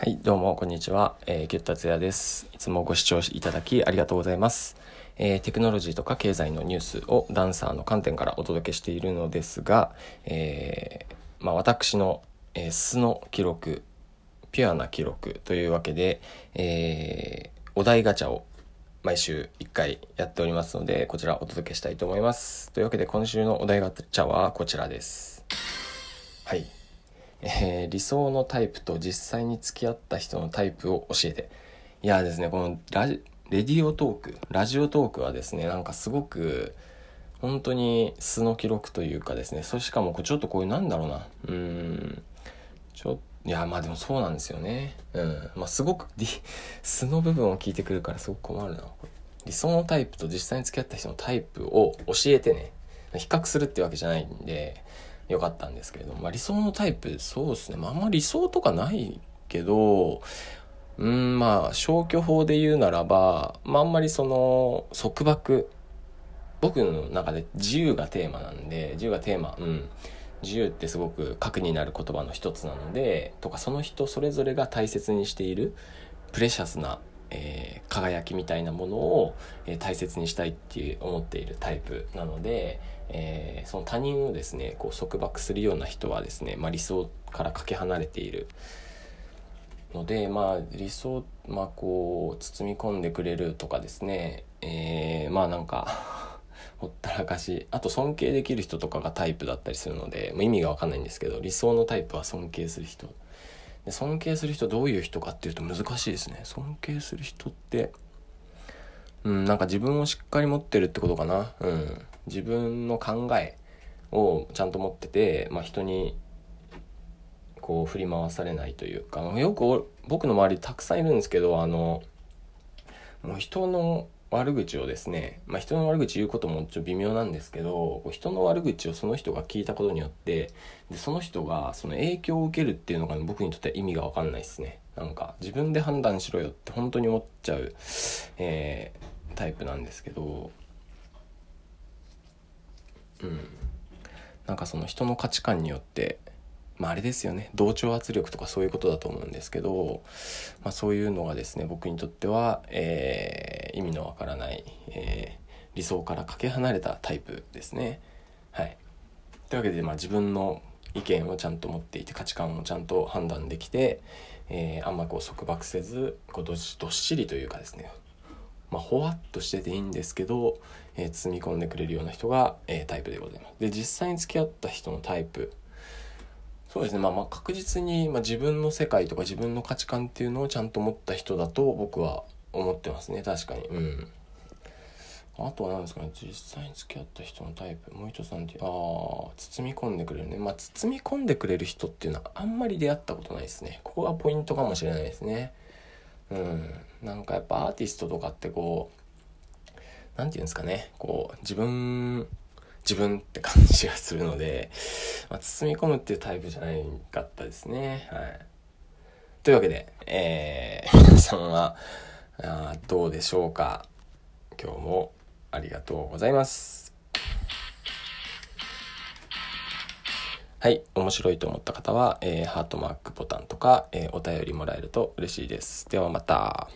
はい、どうも、こんにちは。えー、ギュッタツヤです。いつもご視聴いただきありがとうございます。えーテクノロジーとか経済のニュースをダンサーの観点からお届けしているのですが、えーまあ、私の、えー素の記録、ピュアな記録というわけで、えーお題ガチャを毎週1回やっておりますので、こちらお届けしたいと思います。というわけで、今週のお題ガチャはこちらです。はい。えー理想のタイプと実際に付き合った人のタイプを教えて。いやですねこのラジレディオトークラジオトークはですねなんかすごく本当に素の記録というかですねそれしかもちょっとこういうなんだろうなうーんちょっといやまあでもそうなんですよね。うんまあすごく 素の部分を聞いてくるからすごく困るな。理想のタイプと実際に付き合った人のタイプを教えてね比較するってわけじゃないんでよかったんですけれども、まあ、理想のタイプそうですね、まあ、あんま理想とかないけどうんまあ消去法で言うならば、まあ、あんまりその束縛。僕の中で自由がテーマなんで自由がテーマうん。自由ってすごく核になる言葉の一つなのでとかその人それぞれが大切にしているプレシャスな、えー輝きみたいなものを、えー大切にしたいって思っているタイプなので、えーその他人をですねこう束縛するような人はですね、まあ、理想からかけ離れているのでまあ理想まあこう包み込んでくれるとかですね、えまあなんか ほったらかしあと尊敬できる人とかがタイプだったりするので、ま、意味が分かんないんですけど理想のタイプは尊敬する人で尊敬する人どういう人かっていうと難しいですね。尊敬する人ってうんなんか自分をしっかり持ってるってことかな。うん。自分の考えをちゃんと持ってて、まあ、人にこう振り回されないというか。よく僕の周りたくさんいるんですけどあのもう人の悪口をですね、まあ、人の悪口言うこともちょっと微妙なんですけど人の悪口をその人が聞いたことによってでその人がその影響を受けるっていうのが、僕にとっては意味が分かんないですね。なんか自分で判断しろよって本当に思っちゃう、えータイプなんですけど。うん。なんかその人の価値観によってまああれですよね同調圧力とかそういうことだと思うんですけど、まあ、そういうのがですね僕にとっては、えー意味のわからない、えー理想からかけ離れたタイプですね。はい、というわけで、まあ、自分の意見をちゃんと持っていて価値観をちゃんと判断できて、えーあんまこう束縛せずこうどっしりというかですねまあ、ほわっとしてていいんですけど、えー包み込んでくれるような人が、えータイプでございます。で実際に付き合った人のタイプそうですね、まあ、まあ確実に、ま、自分の世界とか自分の価値観っていうのをちゃんと持った人だと僕は思ってますね。確かに。うん。あとは何ですかね。実際に付き合った人のタイプもう一つなんてああ包み込んでくれるね。まあ包み込んでくれる人っていうのはあんまり出会ったことないですね。ここがポイントかもしれないですね。うん。なんかやっぱアーティストとかってこうなんていうんですかね。こう自分自分って感じがするので、まあ、包み込むっていうタイプじゃないかったですね。はい。というわけで、えー 皆さんはあどうでしょうか？今日もありがとうございます。はい。面白いと思った方は、えーハートマークボタンとか、えーお便りもらえると嬉しいです。ではまた。